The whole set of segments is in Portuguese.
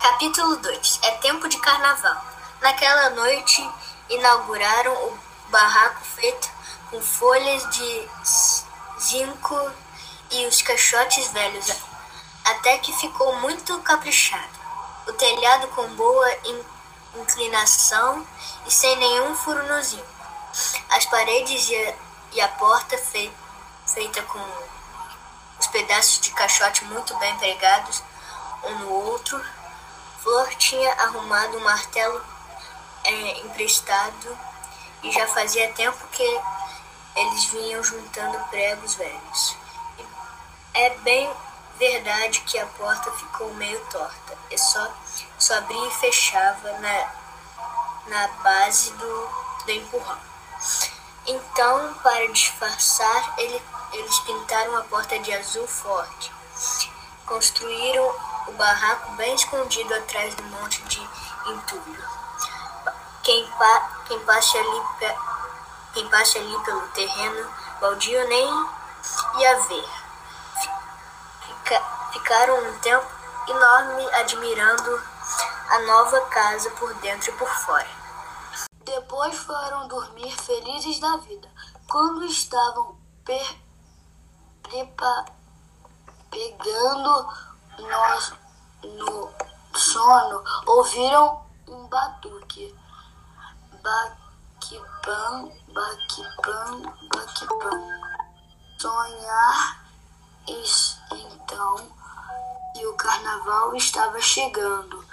Capítulo 2 É tempo de carnaval. Naquela noite inauguraram o barraco feito com folhas de zinco e os caixotes velhos, até que ficou muito caprichado. O telhado com boa inclinação e sem nenhum furo no zinco. As paredes e a, porta fei, feita com os pedaços de caixote muito bem pregados um no outro. Flor tinha arrumado um martelo é, emprestado e já fazia tempo que eles vinham juntando pregos velhos. É bem verdade que a porta ficou meio torta e só, só abria e fechava na, na base do, do empurrão. Então, para disfarçar, ele, eles pintaram a porta de azul forte. Construíram o barraco bem escondido atrás do monte de entulho. Quem, pa, quem, passe ali, quem passe ali pelo terreno baldio nem ia ver. Fica, ficaram um tempo enorme admirando a nova casa por dentro e por fora. Depois foram dormir felizes da vida. Quando estavam per, prepa, pegando nos, no sono, ouviram um batuque. Baquipam, baquipam, baquipam. Sonhar então que o carnaval estava chegando.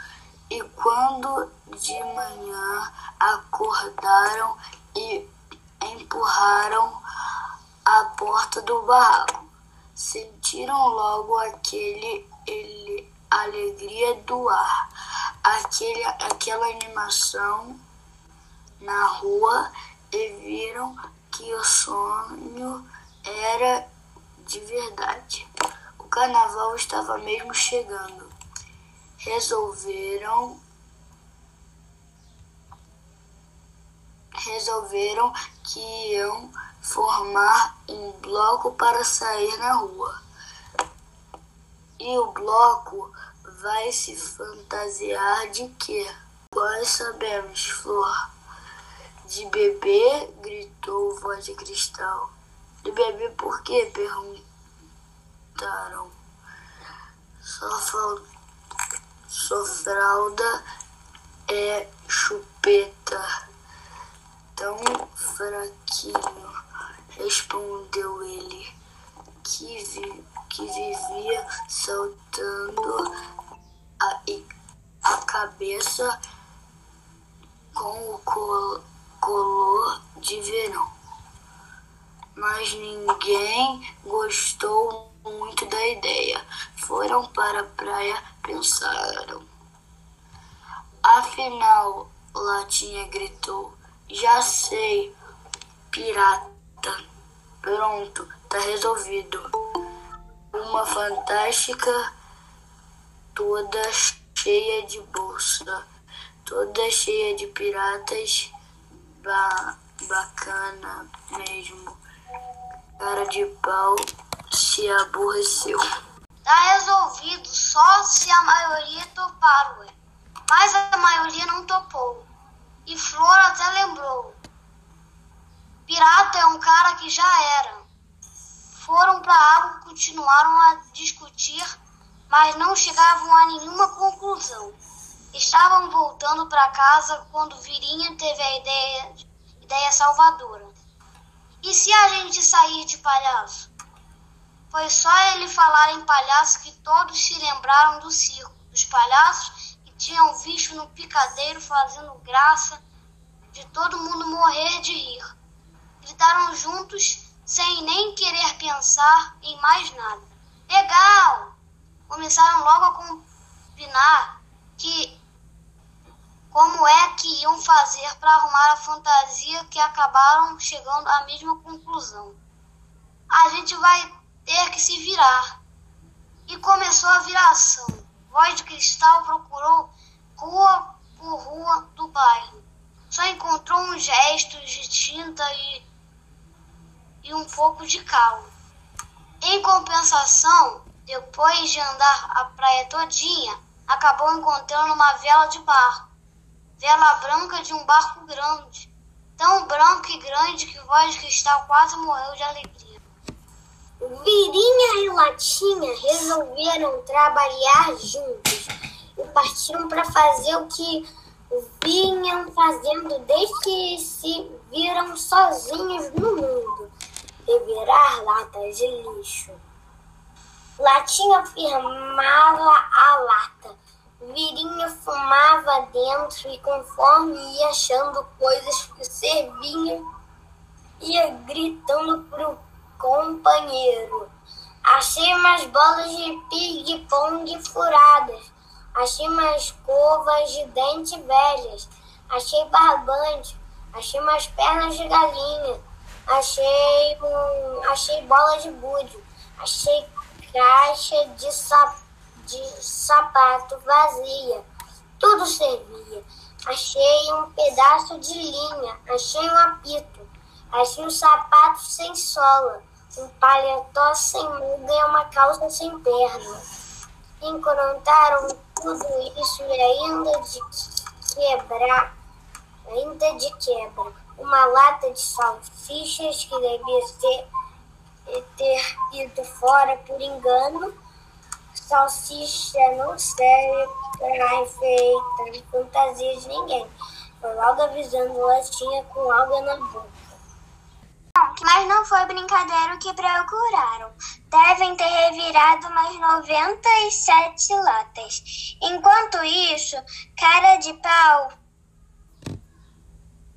E quando de manhã acordaram e empurraram a porta do barraco, sentiram logo aquele ele, alegria do ar, aquele, aquela animação na rua e viram que o sonho era de verdade. O carnaval estava mesmo chegando resolveram resolveram que iam formar um bloco para sair na rua. E o bloco vai se fantasiar de quê? Nós sabemos, Flor. De bebê, gritou voz de cristal. De bebê por quê? perguntaram. Só faltou sua fralda é chupeta. Tão fraquinho, respondeu ele, que, vi, que vivia saltando a, a cabeça com o col, color de verão. Mas ninguém gostou muito da ideia. Foram para a praia, pensaram. Afinal, Latinha gritou: Já sei, pirata. Pronto, tá resolvido. Uma fantástica, toda cheia de bolsa, toda cheia de piratas. Ba bacana mesmo. Cara de pau se aborreceu. Tá resolvido só se a maioria topar, ué. Mas a maioria não topou. E Flor até lembrou. Pirata é um cara que já era. Foram pra água e continuaram a discutir, mas não chegavam a nenhuma conclusão. Estavam voltando para casa quando Virinha teve a ideia, ideia salvadora. E se a gente sair de palhaço? Foi só ele falar em palhaço que todos se lembraram do circo, dos palhaços que tinham visto no picadeiro fazendo graça, de todo mundo morrer de rir. Gritaram juntos, sem nem querer pensar em mais nada. Legal! Começaram logo a combinar que como é que iam fazer para arrumar a fantasia que acabaram chegando à mesma conclusão. A gente vai ter que se virar. E começou a viração. Voz de Cristal procurou rua por rua do bairro. Só encontrou uns gestos de tinta e, e um pouco de cal. Em compensação, depois de andar a praia todinha, acabou encontrando uma vela de barco. Vela branca de um barco grande. Tão branco e grande que o voz de cristal quase morreu de alegria. Virinha e Latinha resolveram trabalhar juntos e partiram para fazer o que vinham fazendo desde que se viram sozinhos no mundo revirar latas de lixo. Latinha firmava a lata, Virinha fumava dentro e conforme ia achando coisas que serviam, ia gritando pro companheiro. Achei umas bolas de ping-pong furadas, achei umas escovas de dente velhas, achei barbante, achei umas pernas de galinha, achei um, achei bola de búdio, achei caixa de, sap, de sapato vazia. Tudo servia. Achei um pedaço de linha, achei um apito, achei um sapato sem sola, um paletó sem muga e uma calça sem perna. Encontraram tudo isso e ainda de quebrar, ainda de quebra, uma lata de salsichas que devia ser ter ido fora por engano. Salsicha não serve para enfeitar fantasia de ninguém. Foi logo avisando Latinha com algo na boca. Mas não foi brincadeira o que procuraram. Devem ter revirado umas 97 latas. Enquanto isso, cara de pau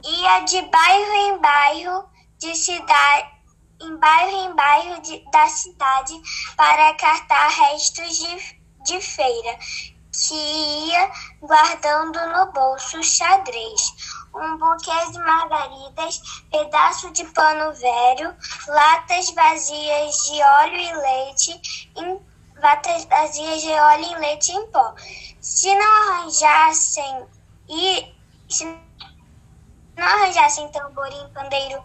ia de bairro em bairro de cidade em bairro em bairro de, da cidade para cartar restos de, de feira, que ia guardando no bolso xadrez, um buquê de margaridas, pedaço de pano velho, latas vazias de óleo e leite, em, latas vazias de óleo e leite em pó. Se não arranjassem e se não arranjassem tamborim, pandeiro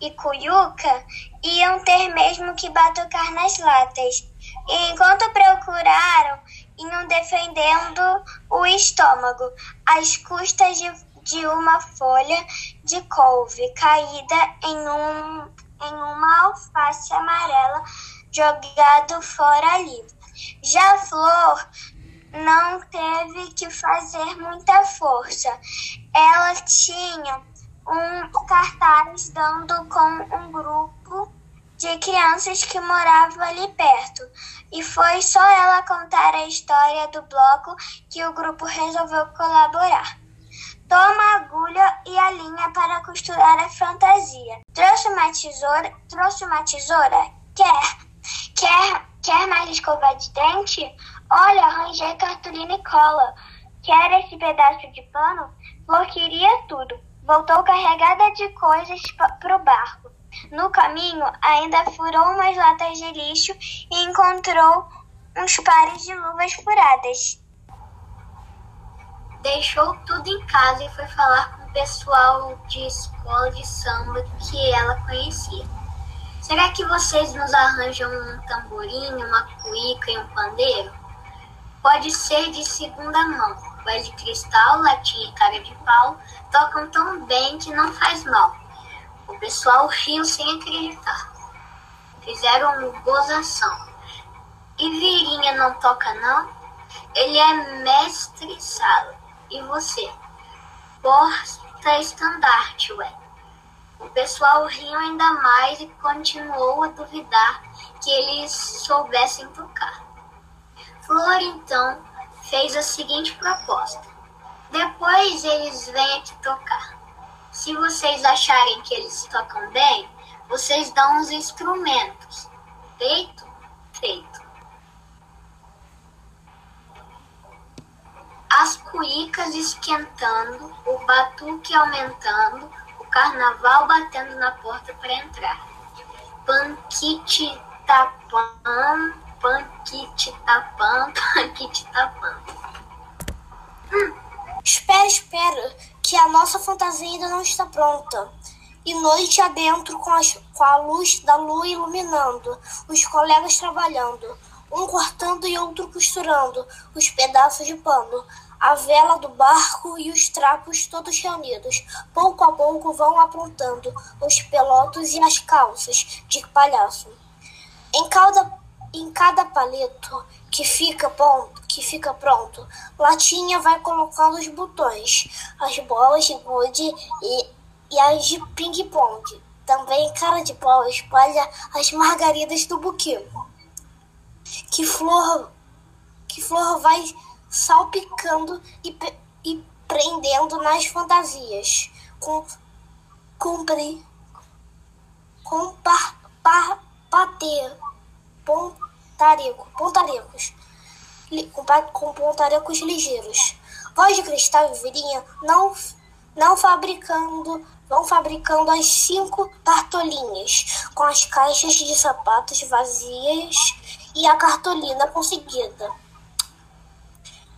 e Cuyuca iam ter mesmo que batucar nas latas. E enquanto procuraram, iam defendendo o estômago, às custas de, de uma folha de couve caída em, um, em uma alface amarela jogado fora ali. Já Flor não teve que fazer muita força. Ela tinha um cartaz dando com um grupo de crianças que moravam ali perto. E foi só ela contar a história do bloco que o grupo resolveu colaborar. Toma a agulha e a linha para costurar a fantasia. Trouxe uma tesoura? Trouxe uma tesoura? Quer? Quer, quer mais escova de dente? Olha, arranjei cartolina e cola. Quer esse pedaço de pano? Flor queria tudo voltou carregada de coisas para o barco. No caminho, ainda furou umas latas de lixo e encontrou uns pares de luvas furadas. Deixou tudo em casa e foi falar com o pessoal de escola de samba que ela conhecia. Será que vocês nos arranjam um tamborim, uma cuíca e um pandeiro? Pode ser de segunda mão voz de cristal, latinha e cara de pau tocam tão bem que não faz mal. O pessoal riu sem acreditar. Fizeram gozação. E Virinha não toca não? Ele é mestre sala. E você? Porta estandarte, ué. O pessoal riu ainda mais e continuou a duvidar que eles soubessem tocar. Flor, então, fez a seguinte proposta: depois eles vêm aqui tocar. Se vocês acharem que eles tocam bem, vocês dão os instrumentos. Feito? Feito. As cuícas esquentando, o batuque aumentando, o carnaval batendo na porta para entrar. Panquite tapando panquite tapam, panquite tapam. Hum. Espera, espera, que a nossa fantasia ainda não está pronta. E noite adentro, com, as, com a luz da lua iluminando, os colegas trabalhando, um cortando e outro costurando os pedaços de pano, a vela do barco e os trapos todos reunidos. Pouco a pouco vão aprontando os pelotos e as calças de palhaço. Em cada, em cada palito que fica, pronto, que fica pronto, Latinha vai colocando os botões, as bolas de gude e, e as de ping-pong. Também cara de pau espalha as margaridas do buquê. Que flor, que flor vai salpicando e, e prendendo nas fantasias. Com, com par, par, pater, pontareco, pontarecos, com, com pontarecos ligeiros. Voz de cristal e virinha não, não fabricando vão fabricando as cinco cartolinhas, com as caixas de sapatos vazias e a cartolina conseguida.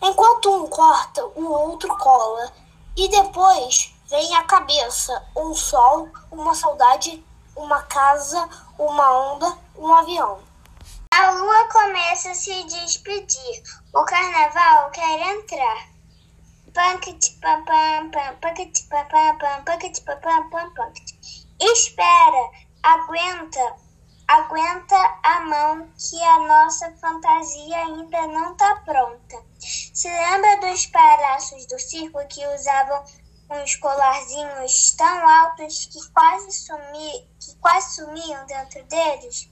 Enquanto um corta, o outro cola, e depois vem a cabeça, um sol, uma saudade, uma casa, uma onda, um avião. A lua começa a se despedir. O carnaval quer entrar. Espera, aguenta, aguenta a mão que a nossa fantasia ainda não tá pronta. Se lembra dos palhaços do circo que usavam uns colarzinhos tão altos que quase, sumi, que quase sumiam dentro deles?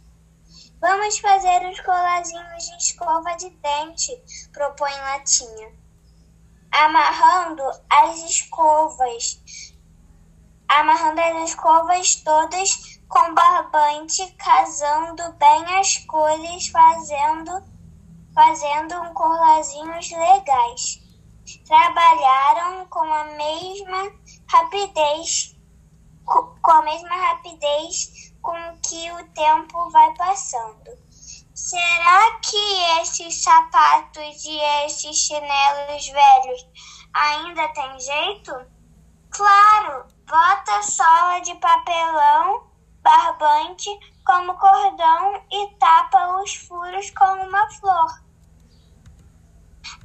Vamos fazer os colarzinhos de escova de dente, propõe Latinha amarrando as escovas, amarrando as escovas todas com barbante, casando bem as cores, fazendo, fazendo um colarzinhos legais. Trabalharam com a mesma rapidez, com a mesma rapidez com que o tempo vai passando. Será que esses sapatos e esses chinelos velhos ainda tem jeito? Claro, bota sola de papelão, barbante como cordão e tapa os furos com uma flor.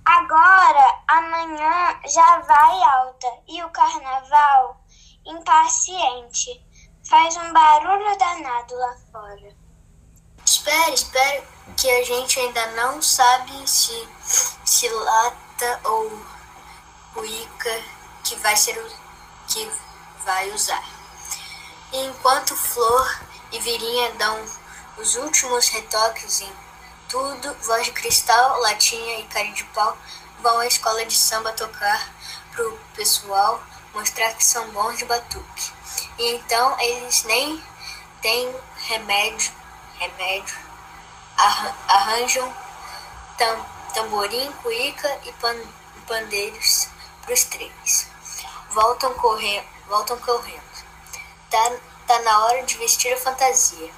Agora, amanhã já vai alta e o carnaval, impaciente, faz um barulho danado lá fora. Espere, espere, que a gente ainda não sabe se, se lata ou cuíca que vai ser o que vai usar. enquanto Flor e Virinha dão os últimos retoques em tudo, Voz de Cristal, Latinha e Cara de Pau vão à escola de samba tocar pro pessoal mostrar que são bons de batuque. E então eles nem têm remédio remédio, arranjam tam, tamborim, cuíca e pan, pandeiros para os treinos. Voltam correndo, voltam correndo. Tá, tá na hora de vestir a fantasia.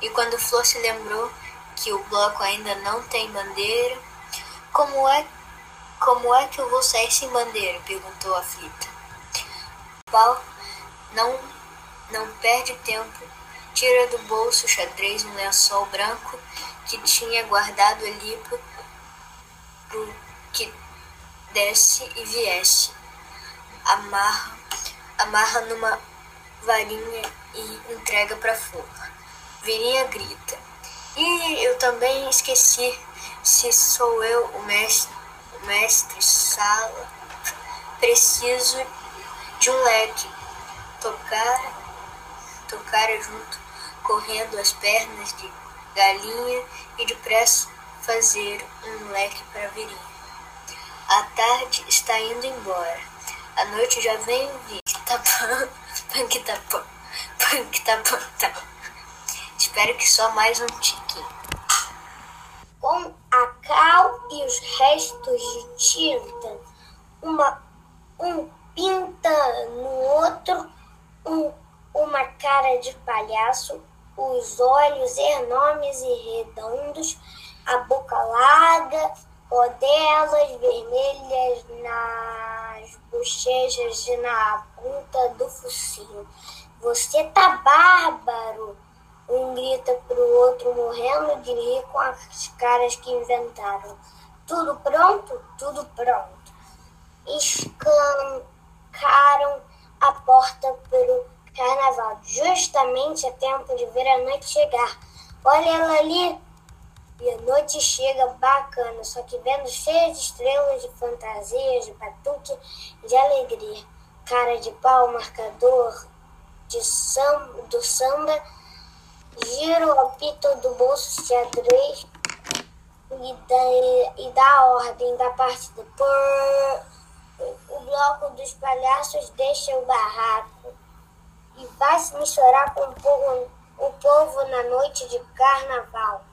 E quando Flor se lembrou que o bloco ainda não tem bandeira, como é, como é que eu vou sair sem bandeira? perguntou a Não, não perde tempo Tira do bolso o xadrez um lençol branco que tinha guardado ali pro que desce e viesse. Amarra, amarra numa varinha e entrega para Flor. Virinha grita. E eu também esqueci se sou eu o mestre, o mestre sala. Preciso de um leque. Tocar, tocar junto correndo as pernas de galinha e depressa fazer um leque para virinha. A tarde está indo embora. A noite já vem vir. Bom, punk bom, punk tá. Espero que só mais um tiquinho. Com a cal e os restos de tinta, uma, um pinta no outro, um, uma cara de palhaço os olhos enormes e redondos, a boca larga, rodelas vermelhas nas bochechas e na ponta do focinho. Você tá bárbaro! Um grita pro outro morrendo de rir com as caras que inventaram. Tudo pronto? Tudo pronto. Escancaram a porta pro carnaval, justamente a tempo de ver a noite chegar. Olha ela ali! E a noite chega bacana, só que vendo cheia de estrelas, de fantasias, de batuque, de alegria. Cara de pau, marcador de samba, do samba, giro o apito do bolso xadrez e dá, e dá a ordem da partida. Por, o bloco dos palhaços deixa o barraco e vai se misturar com o povo, o povo na noite de carnaval.